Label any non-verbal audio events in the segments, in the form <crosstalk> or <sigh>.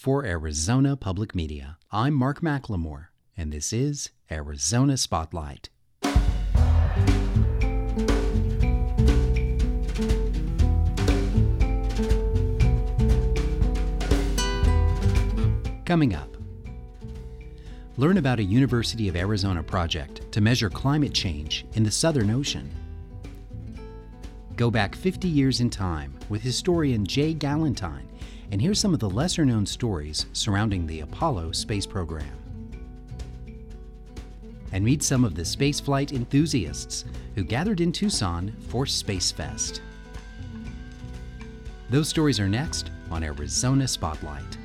For Arizona Public Media, I'm Mark McLemore, and this is Arizona Spotlight. Coming up, learn about a University of Arizona project to measure climate change in the Southern Ocean. Go back 50 years in time with historian Jay Gallentine and hear some of the lesser known stories surrounding the Apollo space program. And meet some of the spaceflight enthusiasts who gathered in Tucson for Space Fest. Those stories are next on Arizona Spotlight.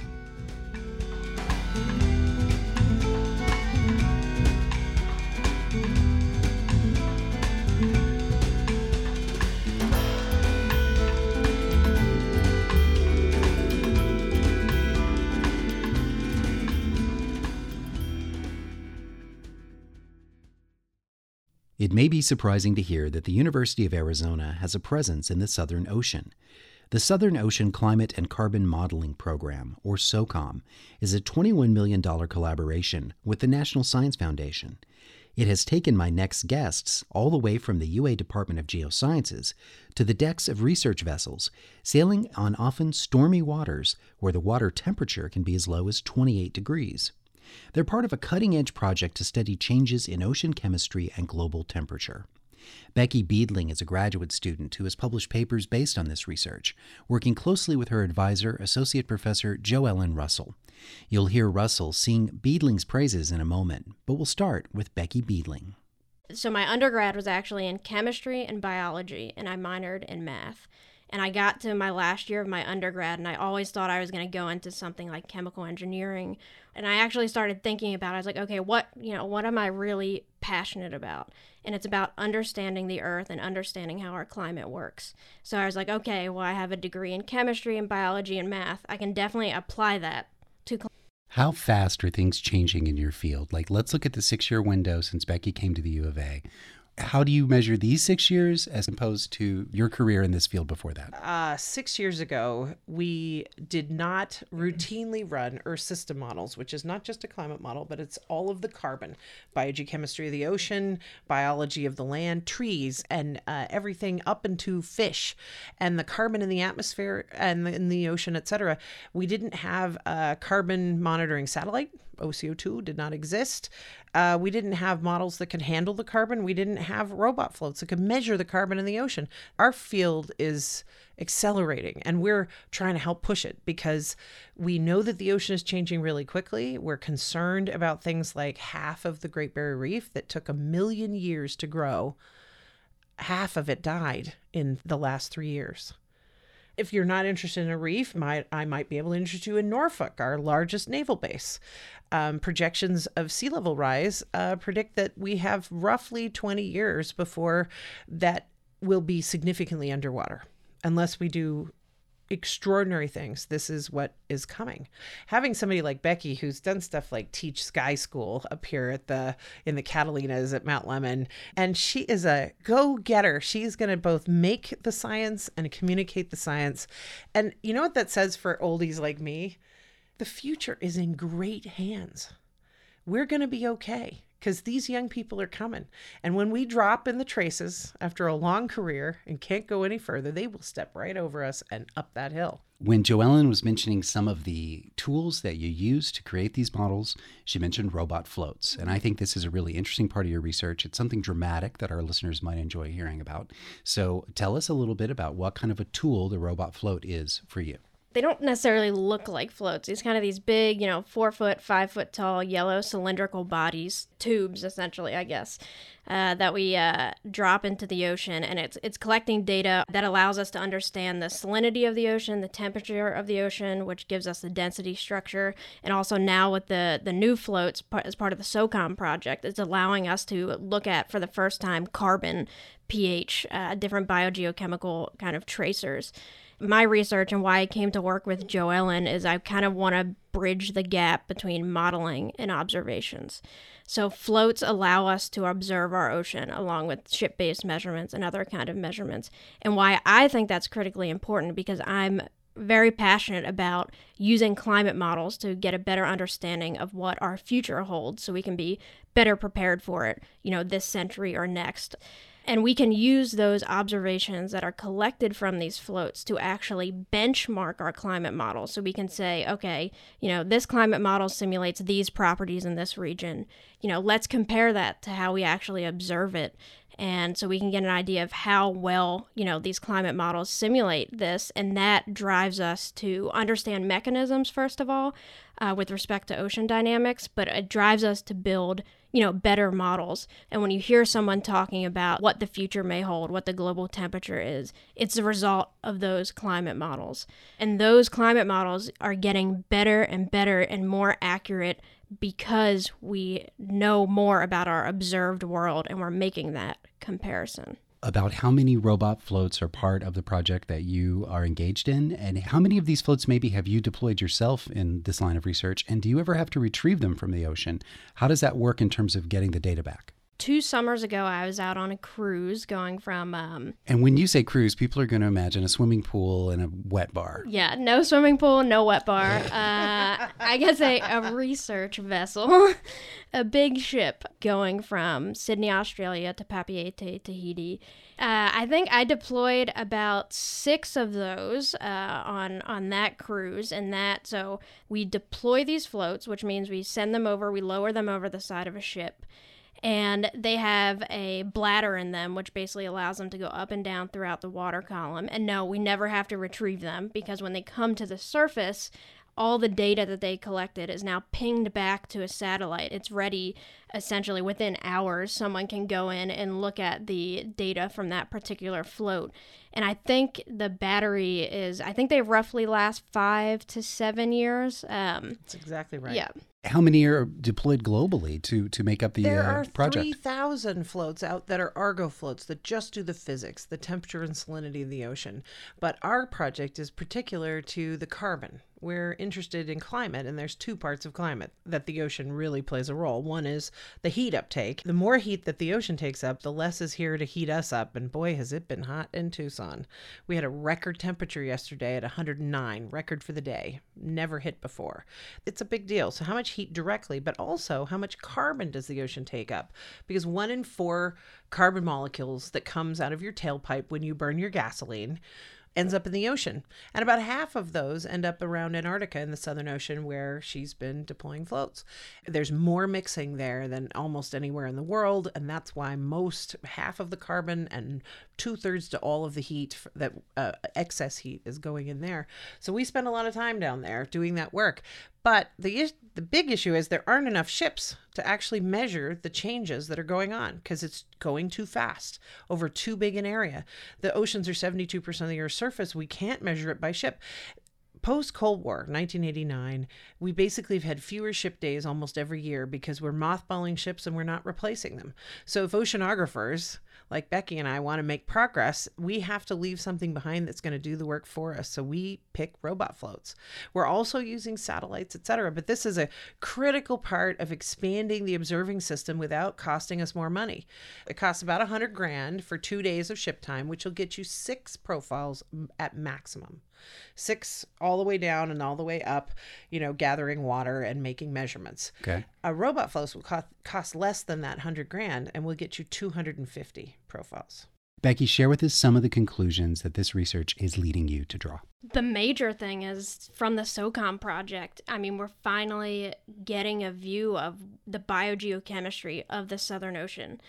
It may be surprising to hear that the University of Arizona has a presence in the Southern Ocean. The Southern Ocean Climate and Carbon Modeling Program, or SOCCOM, is a $21 million collaboration with the National Science Foundation. It has taken my next guests all the way from the UA Department of Geosciences to the decks of research vessels, sailing on often stormy waters where the water temperature can be as low as 28 degrees. They're part of a cutting edge project to study changes in ocean chemistry and global temperature. Becky Beadling is a graduate student who has published papers based on this research, working closely with her advisor, Associate Professor JoEllen Russell. You'll hear Russell sing Beadling's praises in a moment, but we'll start with Becky Beadling. So, my undergrad was actually in chemistry and biology, and I minored in math. And I got to my last year of my undergrad, and I always thought I was going to go into something like chemical engineering. And I actually started thinking about. It. I was like, okay, what you know, what am I really passionate about? And it's about understanding the Earth and understanding how our climate works. So I was like, okay, well, I have a degree in chemistry and biology and math. I can definitely apply that to. How fast are things changing in your field? Like, let's look at the six-year window since Becky came to the U of A how do you measure these six years as opposed to your career in this field before that? Uh, six years ago, we did not routinely run Earth system models, which is not just a climate model, but it's all of the carbon, biogeochemistry of the ocean, biology of the land, trees, and uh, everything up into fish, and the carbon in the atmosphere and in the ocean, etc. We didn't have a carbon monitoring satellite OCO2 did not exist. Uh, we didn't have models that could handle the carbon. We didn't have robot floats that could measure the carbon in the ocean. Our field is accelerating and we're trying to help push it because we know that the ocean is changing really quickly. We're concerned about things like half of the Great Barrier Reef that took a million years to grow. Half of it died in the last three years if you're not interested in a reef, might I might be able to interest you in Norfolk, our largest naval base. Um, projections of sea level rise uh, predict that we have roughly 20 years before that will be significantly underwater, unless we do extraordinary things, this is what is coming. Having somebody like Becky who's done stuff like teach sky school up here at the in the Catalinas at Mount Lemmon and she is a go-getter. She's going to both make the science and communicate the science. And you know what that says for oldies like me? The future is in great hands. We're going to be okay because these young people are coming. And when we drop in the traces after a long career and can't go any further, they will step right over us and up that hill. When JoEllen was mentioning some of the tools that you use to create these models, she mentioned robot floats. And I think this is a really interesting part of your research. It's something dramatic that our listeners might enjoy hearing about. So tell us a little bit about what kind of a tool the robot float is for you they don't necessarily look like floats. These kind of these big, you know, four foot, five foot tall, yellow cylindrical bodies, tubes essentially, I guess, uh, that we uh, drop into the ocean, and it's it's collecting data that allows us to understand the salinity of the ocean, the temperature of the ocean, which gives us the density structure, and also now with the the new floats as part of the SOCCOM project, it's allowing us to look at for the first time carbon, pH, uh, different biogeochemical kind of tracers my research and why I came to work with JoEllen is I kind of want to bridge the gap between modeling and observations. So floats allow us to observe our ocean along with ship-based measurements and other kind of measurements. And why I think that's critically important because I'm very passionate about using climate models to get a better understanding of what our future holds so we can be better prepared for it, you know, this century or next. And we can use those observations that are collected from these floats to actually benchmark our climate model. So we can say, okay, you know, this climate model simulates these properties in this region. You know, let's compare that to how we actually observe it. And so we can get an idea of how well, you know, these climate models simulate this. And that drives us to understand mechanisms, first of all, uh, with respect to ocean dynamics, but it drives us to build you know, better models. And when you hear someone talking about what the future may hold, what the global temperature is, it's a result of those climate models. And those climate models are getting better and better and more accurate because we know more about our observed world and we're making that comparison about how many robot floats are part of the project that you are engaged in, and how many of these floats maybe have you deployed yourself in this line of research, and do you ever have to retrieve them from the ocean? How does that work in terms of getting the data back? Two summers ago, I was out on a cruise going from. Um, and when you say cruise, people are going to imagine a swimming pool and a wet bar. Yeah, no swimming pool, no wet bar. <laughs> Uh, I guess a, a research vessel, <laughs> a big ship going from Sydney, Australia to Papeete, Tahiti. Uh, I think I deployed about six of those uh, on on that cruise, and that so we deploy these floats, which means we send them over, we lower them over the side of a ship and they have a bladder in them, which basically allows them to go up and down throughout the water column. And no, we never have to retrieve them because when they come to the surface, all the data that they collected is now pinged back to a satellite. It's ready essentially within hours. Someone can go in and look at the data from that particular float. And I think the battery is, I think they roughly last five to seven years. Um, That's exactly right. Yeah. How many are deployed globally to to make up the there uh, are project? Three thousand floats out that are Argo floats that just do the physics, the temperature and salinity of the ocean. But our project is particular to the carbon. We're interested in climate, and there's two parts of climate that the ocean really plays a role. One is the heat uptake. The more heat that the ocean takes up, the less is here to heat us up. And boy, has it been hot in Tucson. We had a record temperature yesterday at 109, record for the day, never hit before. It's a big deal. So, how much heat directly, but also how much carbon does the ocean take up? Because one in four carbon molecules that comes out of your tailpipe when you burn your gasoline ends up in the ocean. And about half of those end up around Antarctica in the Southern Ocean where she's been deploying floats. There's more mixing there than almost anywhere in the world. And that's why most, half of the carbon and two thirds to all of the heat that uh, excess heat is going in there. So we spend a lot of time down there doing that work. But the the big issue is there aren't enough ships to actually measure the changes that are going on because it's going too fast over too big an area. The oceans are 72% of the Earth's surface. We can't measure it by ship post Cold War, 1989, we basically have had fewer ship days almost every year because we're mothballing ships and we're not replacing them. So if oceanographers like Becky and I want to make progress, we have to leave something behind that's going to do the work for us. So we pick robot floats. We're also using satellites, etc. But this is a critical part of expanding the observing system without costing us more money. It costs about a hundred grand for two days of ship time, which will get you six profiles at maximum six all the way down and all the way up, you know, gathering water and making measurements. Okay. A robot float will cost, cost less than that 100 grand and will get you 250 profiles. Becky, share with us some of the conclusions that this research is leading you to draw. The major thing is from the SOCCOM project. I mean, we're finally getting a view of the biogeochemistry of the Southern Ocean.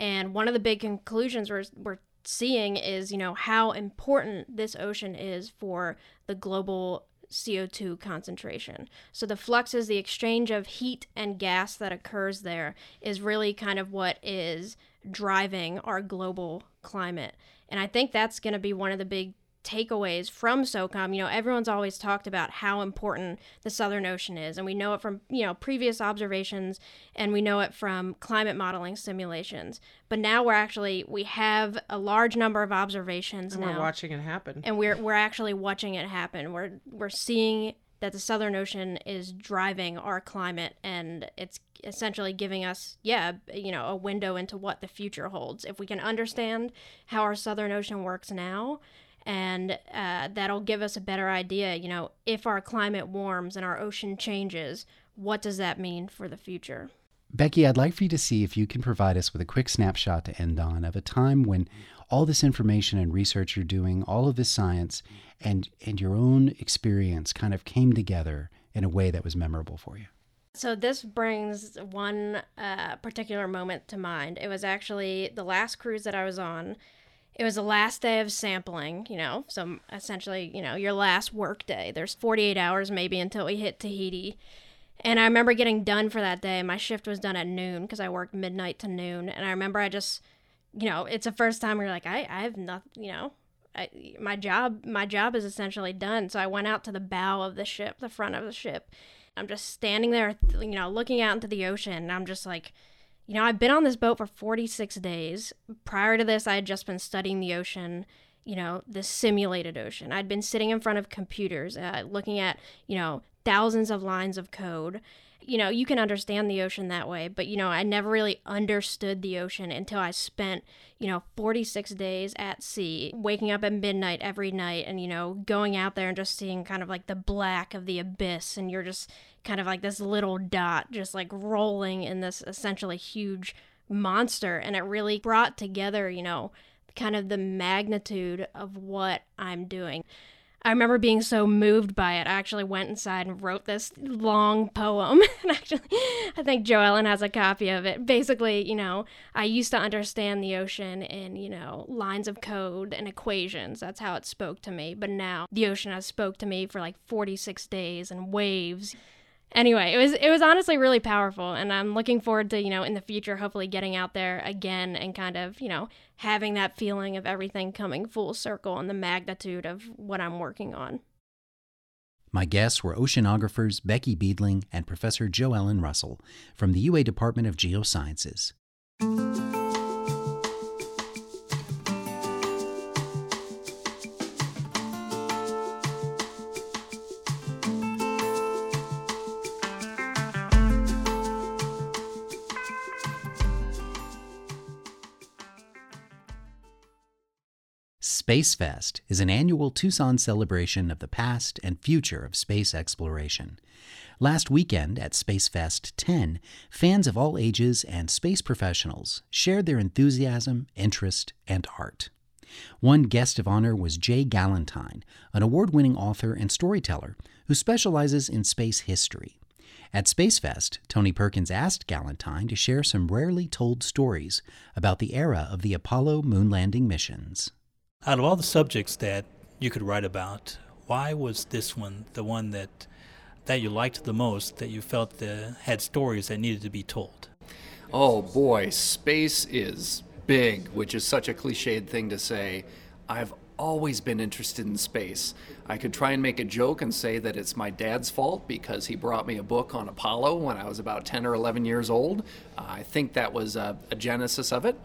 And one of the big conclusions we're, we're seeing is, you know, how important this ocean is for the global CO2 concentration. So the flux is the exchange of heat and gas that occurs there is really kind of what is driving our global climate. And I think that's going to be one of the big takeaways from SOCCOM, you know, everyone's always talked about how important the Southern Ocean is, and we know it from, you know, previous observations and we know it from climate modeling simulations. But now we're actually we have a large number of observations and now. We're watching it happen. And we're we're actually watching it happen. We're we're seeing that the Southern Ocean is driving our climate and it's essentially giving us, yeah, you know, a window into what the future holds. If we can understand how our Southern Ocean works now, and uh, that'll give us a better idea. You know, if our climate warms and our ocean changes, what does that mean for the future? Becky, I'd like for you to see if you can provide us with a quick snapshot to end on of a time when all this information and research you're doing, all of this science, and and your own experience kind of came together in a way that was memorable for you. So this brings one uh, particular moment to mind. It was actually the last cruise that I was on. It was the last day of sampling, you know, so essentially, you know, your last work day. There's 48 hours maybe until we hit Tahiti. And I remember getting done for that day. My shift was done at noon because I worked midnight to noon. And I remember I just, you know, it's the first time you're like, I, I have nothing, you know, I, my job, my job is essentially done. So I went out to the bow of the ship, the front of the ship. I'm just standing there, you know, looking out into the ocean. And I'm just like, you know, I've been on this boat for 46 days. Prior to this, I had just been studying the ocean, you know, the simulated ocean. I'd been sitting in front of computers, uh, looking at, you know, thousands of lines of code. You know, you can understand the ocean that way, but you know, I never really understood the ocean until I spent, you know, 46 days at sea, waking up at midnight every night and, you know, going out there and just seeing kind of like the black of the abyss. And you're just kind of like this little dot just like rolling in this essentially huge monster. And it really brought together, you know, kind of the magnitude of what I'm doing. I remember being so moved by it. I actually went inside and wrote this long poem. <laughs> and actually, I think Joellen has a copy of it. Basically, you know, I used to understand the ocean in, you know, lines of code and equations. That's how it spoke to me. But now the ocean has spoke to me for like 46 days and waves anyway, it was it was honestly really powerful, and I'm looking forward to you know in the future hopefully getting out there again and kind of you know having that feeling of everything coming full circle and the magnitude of what I'm working on. My guests were oceanographers Becky Beadling and Professor Joellen Russell from the UA Department of Geosciences. SpaceFest is an annual Tucson celebration of the past and future of space exploration. Last weekend at SpaceFest 10, fans of all ages and space professionals shared their enthusiasm, interest, and art. One guest of honor was Jay Gallentine, an award winning author and storyteller who specializes in space history. At SpaceFest, Tony Perkins asked Gallentine to share some rarely told stories about the era of the Apollo moon landing missions out of all the subjects that you could write about, why was this one the one that that you liked the most? That you felt the, had stories that needed to be told? Oh boy, space is big, which is such a cliched thing to say. I've always been interested in space. I could try and make a joke and say that it's my dad's fault because he brought me a book on Apollo when I was about 10 or 11 years old. Uh, I think that was a, a genesis of it.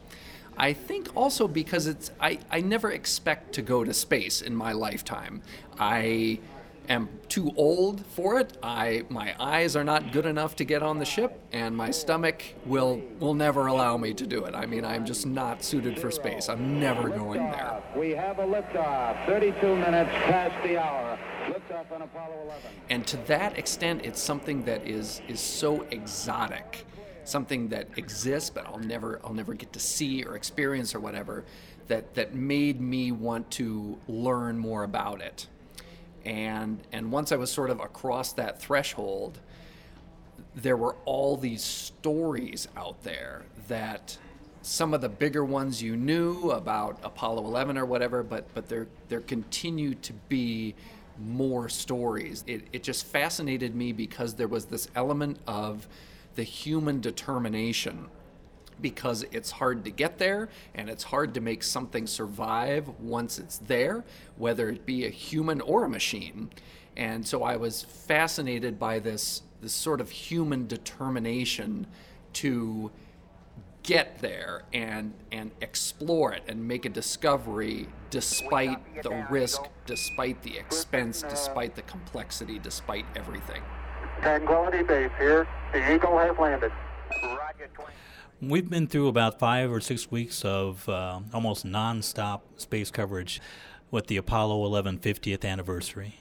I think also because it's I, I never expect to go to space in my lifetime. I am too old for it. I my eyes are not good enough to get on the ship, and my stomach will will never allow me to do it. I mean, I'm just not suited for space. I'm never going there. We have a liftoff. 32 minutes past the hour. Liftoff on Apollo 11. And to that extent, it's something that is is so exotic something that exists but I'll never I'll never get to see or experience or whatever that that made me want to learn more about it. And and once I was sort of across that threshold, there were all these stories out there that some of the bigger ones you knew about Apollo 11 or whatever, but but there there continued to be more stories. It, it just fascinated me because there was this element of the human determination because it's hard to get there and it's hard to make something survive once it's there, whether it be a human or a machine. And so I was fascinated by this, this sort of human determination to get there and, and explore it and make a discovery despite the risk, despite the expense, despite the complexity, despite everything. Tranquility Base here. The Eagle has landed. We've been through about five or six weeks of uh, almost nonstop space coverage. with the Apollo 11 50th anniversary.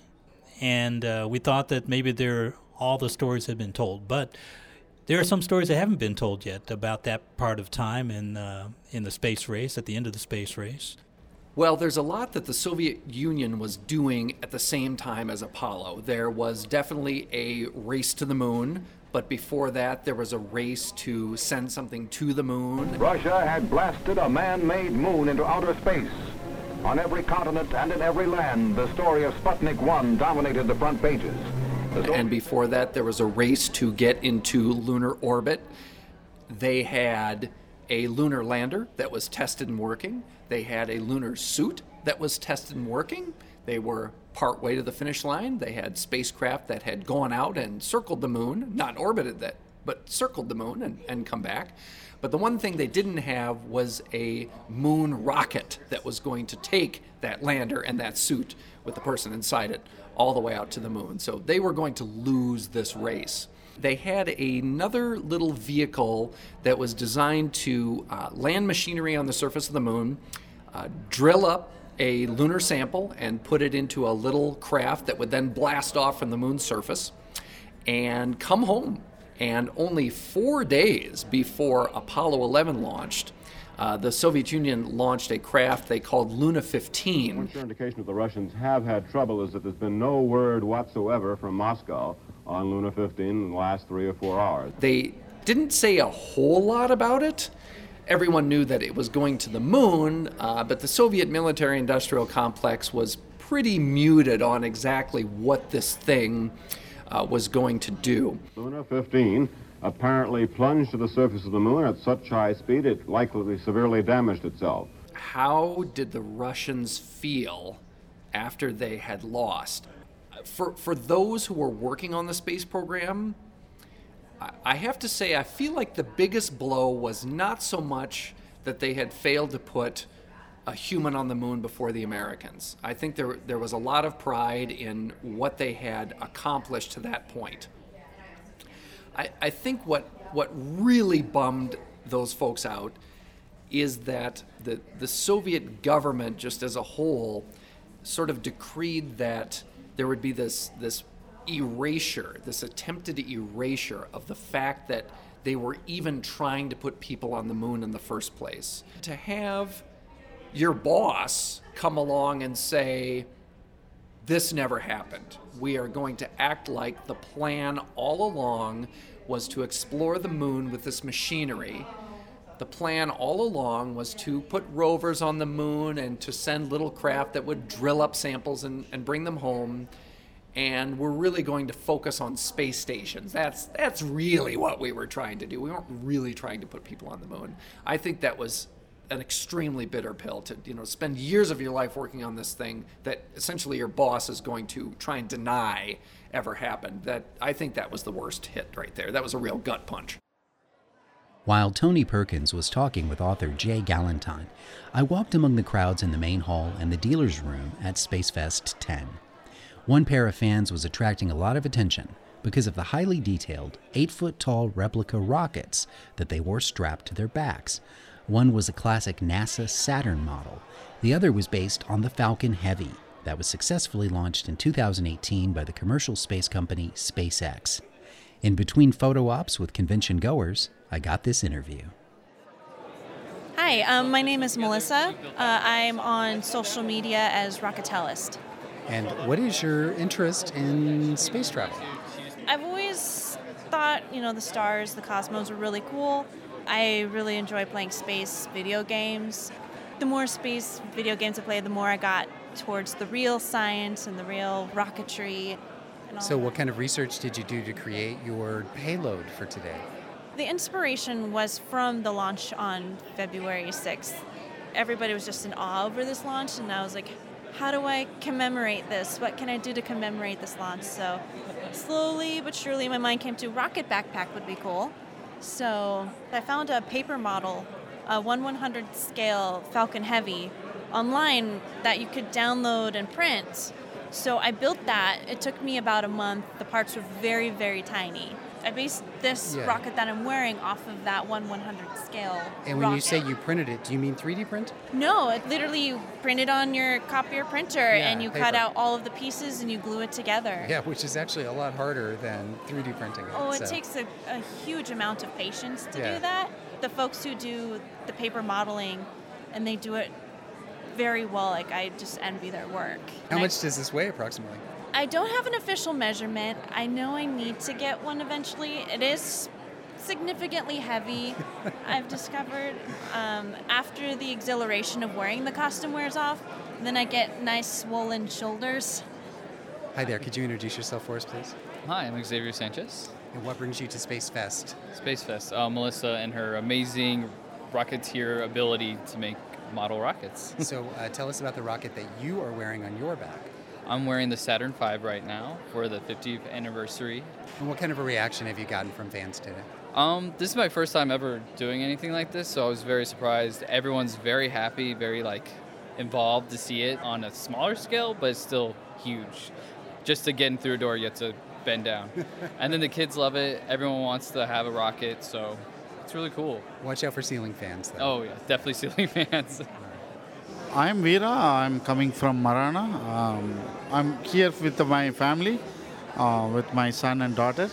And uh, we thought that maybe there all the stories had been told, but there are some stories that haven't been told yet about that part of time in uh, in the space race at the end of the space race. Well, there's a lot that the Soviet Union was doing at the same time as Apollo. There was definitely a race to the moon, but before that, there was a race to send something to the moon. Russia had blasted a man-made moon into outer space. On every continent and in every land, the story of Sputnik 1 dominated the front pages. The And before that, there was a race to get into lunar orbit. They had a lunar lander that was tested and working. They had a lunar suit that was tested and working. They were part way to the finish line. They had spacecraft that had gone out and circled the moon, not orbited that, but circled the moon and, and come back. But the one thing they didn't have was a moon rocket that was going to take that lander and that suit with the person inside it all the way out to the moon. So they were going to lose this race. They had another little vehicle that was designed to uh, land machinery on the surface of the moon, uh, drill up a lunar sample, and put it into a little craft that would then blast off from the moon's surface and come home. And only four days before Apollo 11 launched, uh, the Soviet Union launched a craft they called Luna 15. One sure indication that the Russians have had trouble is that there's been no word whatsoever from Moscow on Luna 15 in the last three or four hours. They didn't say a whole lot about it. Everyone knew that it was going to the moon, uh, but the Soviet military industrial complex was pretty muted on exactly what this thing uh, was going to do. Luna 15 apparently plunged to the surface of the moon at such high speed it likely severely damaged itself. How did the Russians feel after they had lost? For, for those who were working on the space program, I- I have to say, I feel like the biggest blow was not so much that they had failed to put a human on the moon before the Americans. I think there, there was a lot of pride in what they had accomplished to that point. I, I think what, what really bummed those folks out is that the, the Soviet government, just as a whole, sort of decreed that there would be this, this erasure, this attempted erasure of the fact that they were even trying to put people on the moon in the first place. To have your boss come along and say, this never happened. We are going to act like the plan all along was to explore the moon with this machinery. The plan all along was to put rovers on the moon and to send little craft that would drill up samples and, and bring them home. And we're really going to focus on space stations. That's that's really what we were trying to do. We weren't really trying to put people on the moon. I think that was an extremely bitter pill to you know spend years of your life working on this thing that essentially your boss is going to try and deny ever happened that i think that was the worst hit right there that was a real gut punch While Tony Perkins was talking with author Jay Gallentine, I walked among the crowds in the main hall and the dealer's room at SpaceFest 10. One pair of fans was attracting a lot of attention because of the highly detailed, 8 foot tall replica rockets that they wore strapped to their backs. One was a classic NASA Saturn model, the other was based on the Falcon Heavy that was successfully launched in 2018 by the commercial space company SpaceX. In between photo ops with convention goers, I got this interview. Hi, um, my name is Melissa. Uh, I'm on social media as Rocketellist. And what is your interest in space travel? I've always thought, you know, the stars, the cosmos were really cool. I really enjoy playing space video games. The more space video games I played, the more I got towards the real science and the real rocketry. So, what kind of research did you do to create your payload for today? The inspiration was from the launch on February 6th. Everybody was just in awe over this launch, and I was like, how do I commemorate this? What can I do to commemorate this launch? So, slowly but surely, my mind came to rocket backpack would be cool. So, I found a paper model, a 1 100 scale Falcon Heavy, online that you could download and print. So, I built that. It took me about a month. The parts were very, very tiny. I based this Yeah. rocket that I'm wearing off of that one 100 scale. And when you say you printed it, do you mean 3D print? No, it literally you print it on your copier printer and Yeah, you cut out all of the pieces and you glue it together. Yeah, which is actually a lot harder than 3D printing. it, Oh, it so. takes a, a huge amount of patience to Yeah. do that. The folks who do the paper modeling and they do it very well, like I just envy their work. How And I- much does this weigh approximately? I don't have an official measurement. I know I need to get one eventually. It is significantly heavy, <laughs> I've discovered. Um, after the exhilaration of wearing the costume wears off, then I get nice swollen shoulders. Hi there, could you introduce yourself for us, please? Hi, I'm Xavier Sanchez. And what brings you to Space Fest? Space Fest. Uh, Melissa and her amazing rocketeer ability to make model rockets. <laughs> so uh, tell us about the rocket that you are wearing on your back. I'm wearing the Saturn V right now for the 50th anniversary. And what kind of a reaction have you gotten from fans today? Um, this is my first time ever doing anything like this, so I was very surprised. Everyone's very happy, very like involved to see it on a smaller scale, but it's still huge. Just to get in through a door, you have to bend down. <laughs> and then the kids love it. Everyone wants to have a rocket, so it's really cool. Watch out for ceiling fans, though. Oh yeah, definitely ceiling <laughs> fans. I'm Veera. I'm coming from Marana. Um, I'm here with my family, uh, with my son and daughter.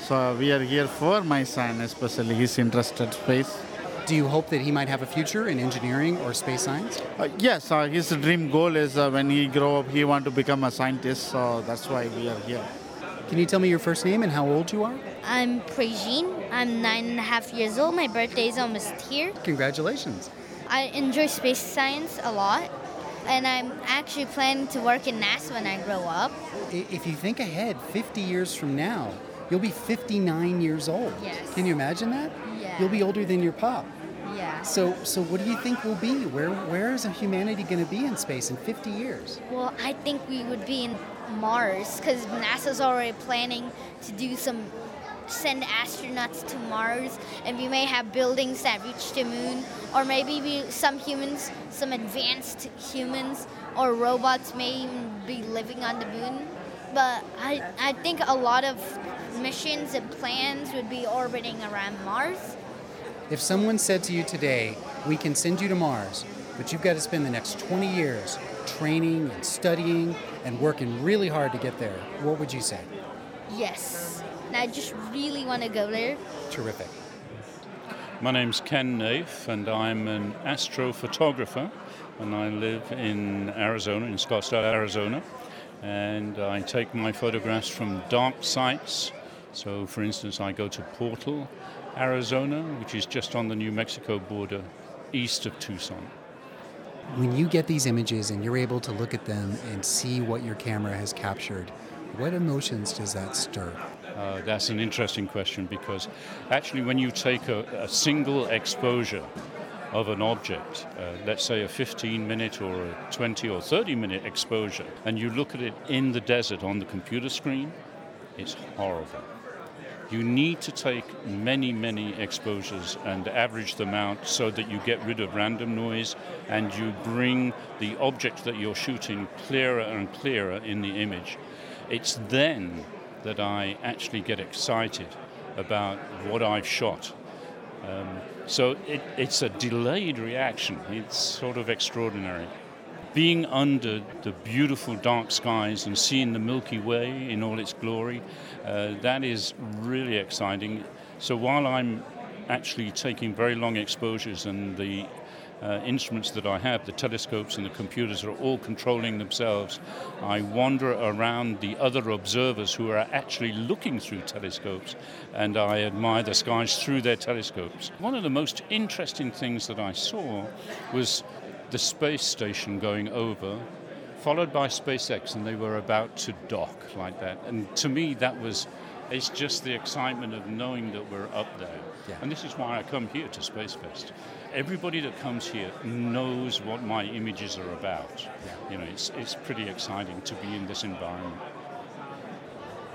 So we are here for my son, especially he's interested in space. Do you hope that he might have a future in engineering or space science? Uh, yes, uh, his dream goal is uh, when he grow up, he want to become a scientist. So that's why we are here. Can you tell me your first name and how old you are? I'm Prajin. I'm nine and a half years old. My birthday is almost here. Congratulations. I enjoy space science a lot, and I'm actually planning to work in NASA when I grow up. If you think ahead 50 years from now, you'll be 59 years old. Yes. Can you imagine that? Yeah. You'll be older than your pop. Yeah. So, so what do you think we'll be? Where, where is humanity going to be in space in 50 years? Well, I think we would be in Mars because NASA's already planning to do some send astronauts to Mars, and we may have buildings that reach the moon, or maybe we, some humans, some advanced humans or robots may even be living on the moon. But I, I think a lot of missions and plans would be orbiting around Mars. If someone said to you today, we can send you to Mars, but you've got to spend the next 20 years training and studying and working really hard to get there, what would you say? Yes. And I just really want to go there. Terrific. My name's Ken Naif, and I'm an astrophotographer, and I live in Arizona, in Scottsdale, Arizona. And I take my photographs from dark sites. So, for instance, I go to Portal, Arizona, which is just on the New Mexico border, east of Tucson. When you get these images and you're able to look at them and see what your camera has captured, what emotions does that stir? Uh, that's an interesting question because actually, when you take a, a single exposure of an object, uh, let's say a 15 minute or a 20 or 30 minute exposure, and you look at it in the desert on the computer screen, it's horrible. You need to take many, many exposures and average them out so that you get rid of random noise and you bring the object that you're shooting clearer and clearer in the image. It's then that I actually get excited about what I've shot. Um, so it, it's a delayed reaction. It's sort of extraordinary. Being under the beautiful dark skies and seeing the Milky Way in all its glory, uh, that is really exciting. So while I'm actually taking very long exposures and the uh, instruments that I have, the telescopes and the computers are all controlling themselves. I wander around the other observers who are actually looking through telescopes and I admire the skies through their telescopes. One of the most interesting things that I saw was the space station going over, followed by SpaceX, and they were about to dock like that. And to me, that was. It's just the excitement of knowing that we're up there. Yeah. And this is why I come here to Space Fest everybody that comes here knows what my images are about. You know, it's, it's pretty exciting to be in this environment.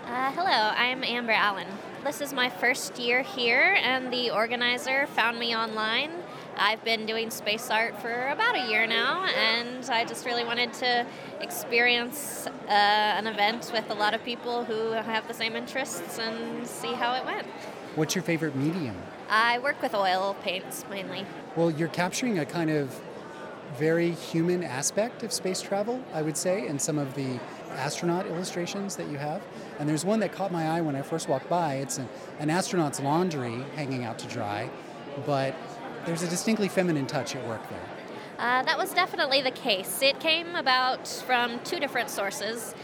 Uh, hello, I'm Amber Allen. This is my first year here, and the organizer found me online I've been doing space art for about a year now, and I just really wanted to experience uh, an event with a lot of people who have the same interests and see how it went. What's your favorite medium? I work with oil paints mainly. Well, you're capturing a kind of very human aspect of space travel, I would say, in some of the astronaut illustrations that you have. And there's one that caught my eye when I first walked by. It's an, an astronaut's laundry hanging out to dry, but there's a distinctly feminine touch at work there. Uh, that was definitely the case. It came about from two different sources.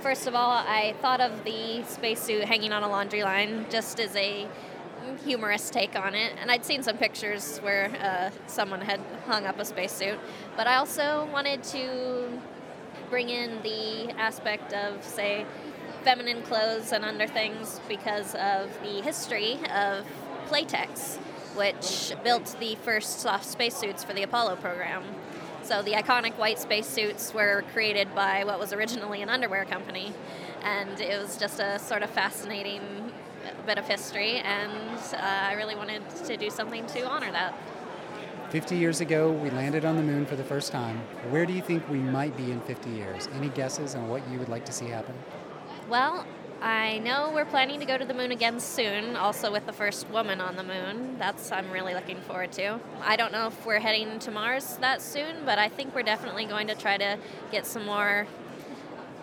First of all, I thought of the spacesuit hanging on a laundry line just as a humorous take on it, and I'd seen some pictures where uh, someone had hung up a spacesuit. But I also wanted to bring in the aspect of, say, feminine clothes and underthings because of the history of Playtex which built the first soft spacesuits for the Apollo program. So the iconic white spacesuits were created by what was originally an underwear company, and it was just a sort of fascinating bit of history, and uh, I really wanted to do something to honor that. 50 years ago, we landed on the moon for the first time. Where do you think we might be in 50 years? Any guesses on what you would like to see happen? Well, I know we're planning to go to the moon again soon, also with the first woman on the moon. That's I'm really looking forward to. I don't know if we're heading to Mars that soon, but I think we're definitely going to try to get some more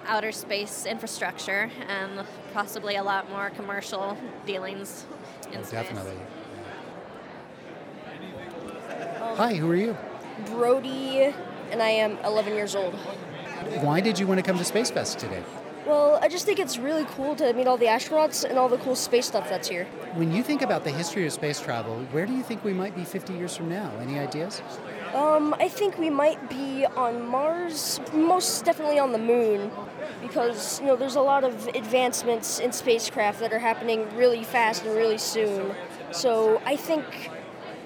outer space infrastructure and possibly a lot more commercial dealings oh, in oh, space. Definitely. Hi, who are you? Brody, and I am 11 years old. Why did you want to come to Space Fest today? Well, I just think it's really cool to meet all the astronauts and all the cool space stuff that's here. When you think about the history of space travel, where do you think we might be 50 years from now? Any ideas? Um, I think we might be on Mars, most definitely on the moon, because you know there's a lot of advancements in spacecraft that are happening really fast and really soon. So I think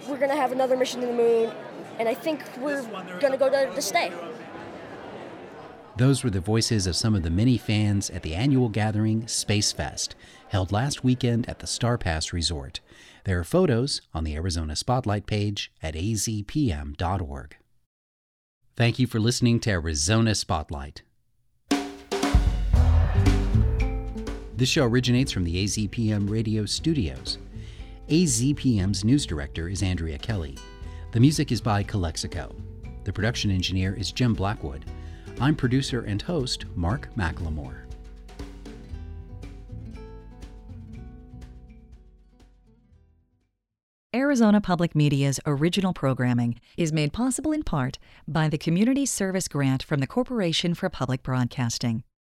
we're gonna have another mission to the moon, and I think we're gonna go there to stay. Those were the voices of some of the many fans at the annual gathering Space Fest, held last weekend at the Starr Pass Resort. There are photos on the Arizona Spotlight page at azpm.org. Thank you for listening to Arizona Spotlight. This show originates from the AZPM radio studios. AZPM's news director is Andrea Kelly. The music is by Calexico. The production engineer is Jim Blackwood. I'm producer and host Mark McLemore. Arizona Public Media's original programming is made possible in part by the Community Service Grant from the Corporation for Public Broadcasting.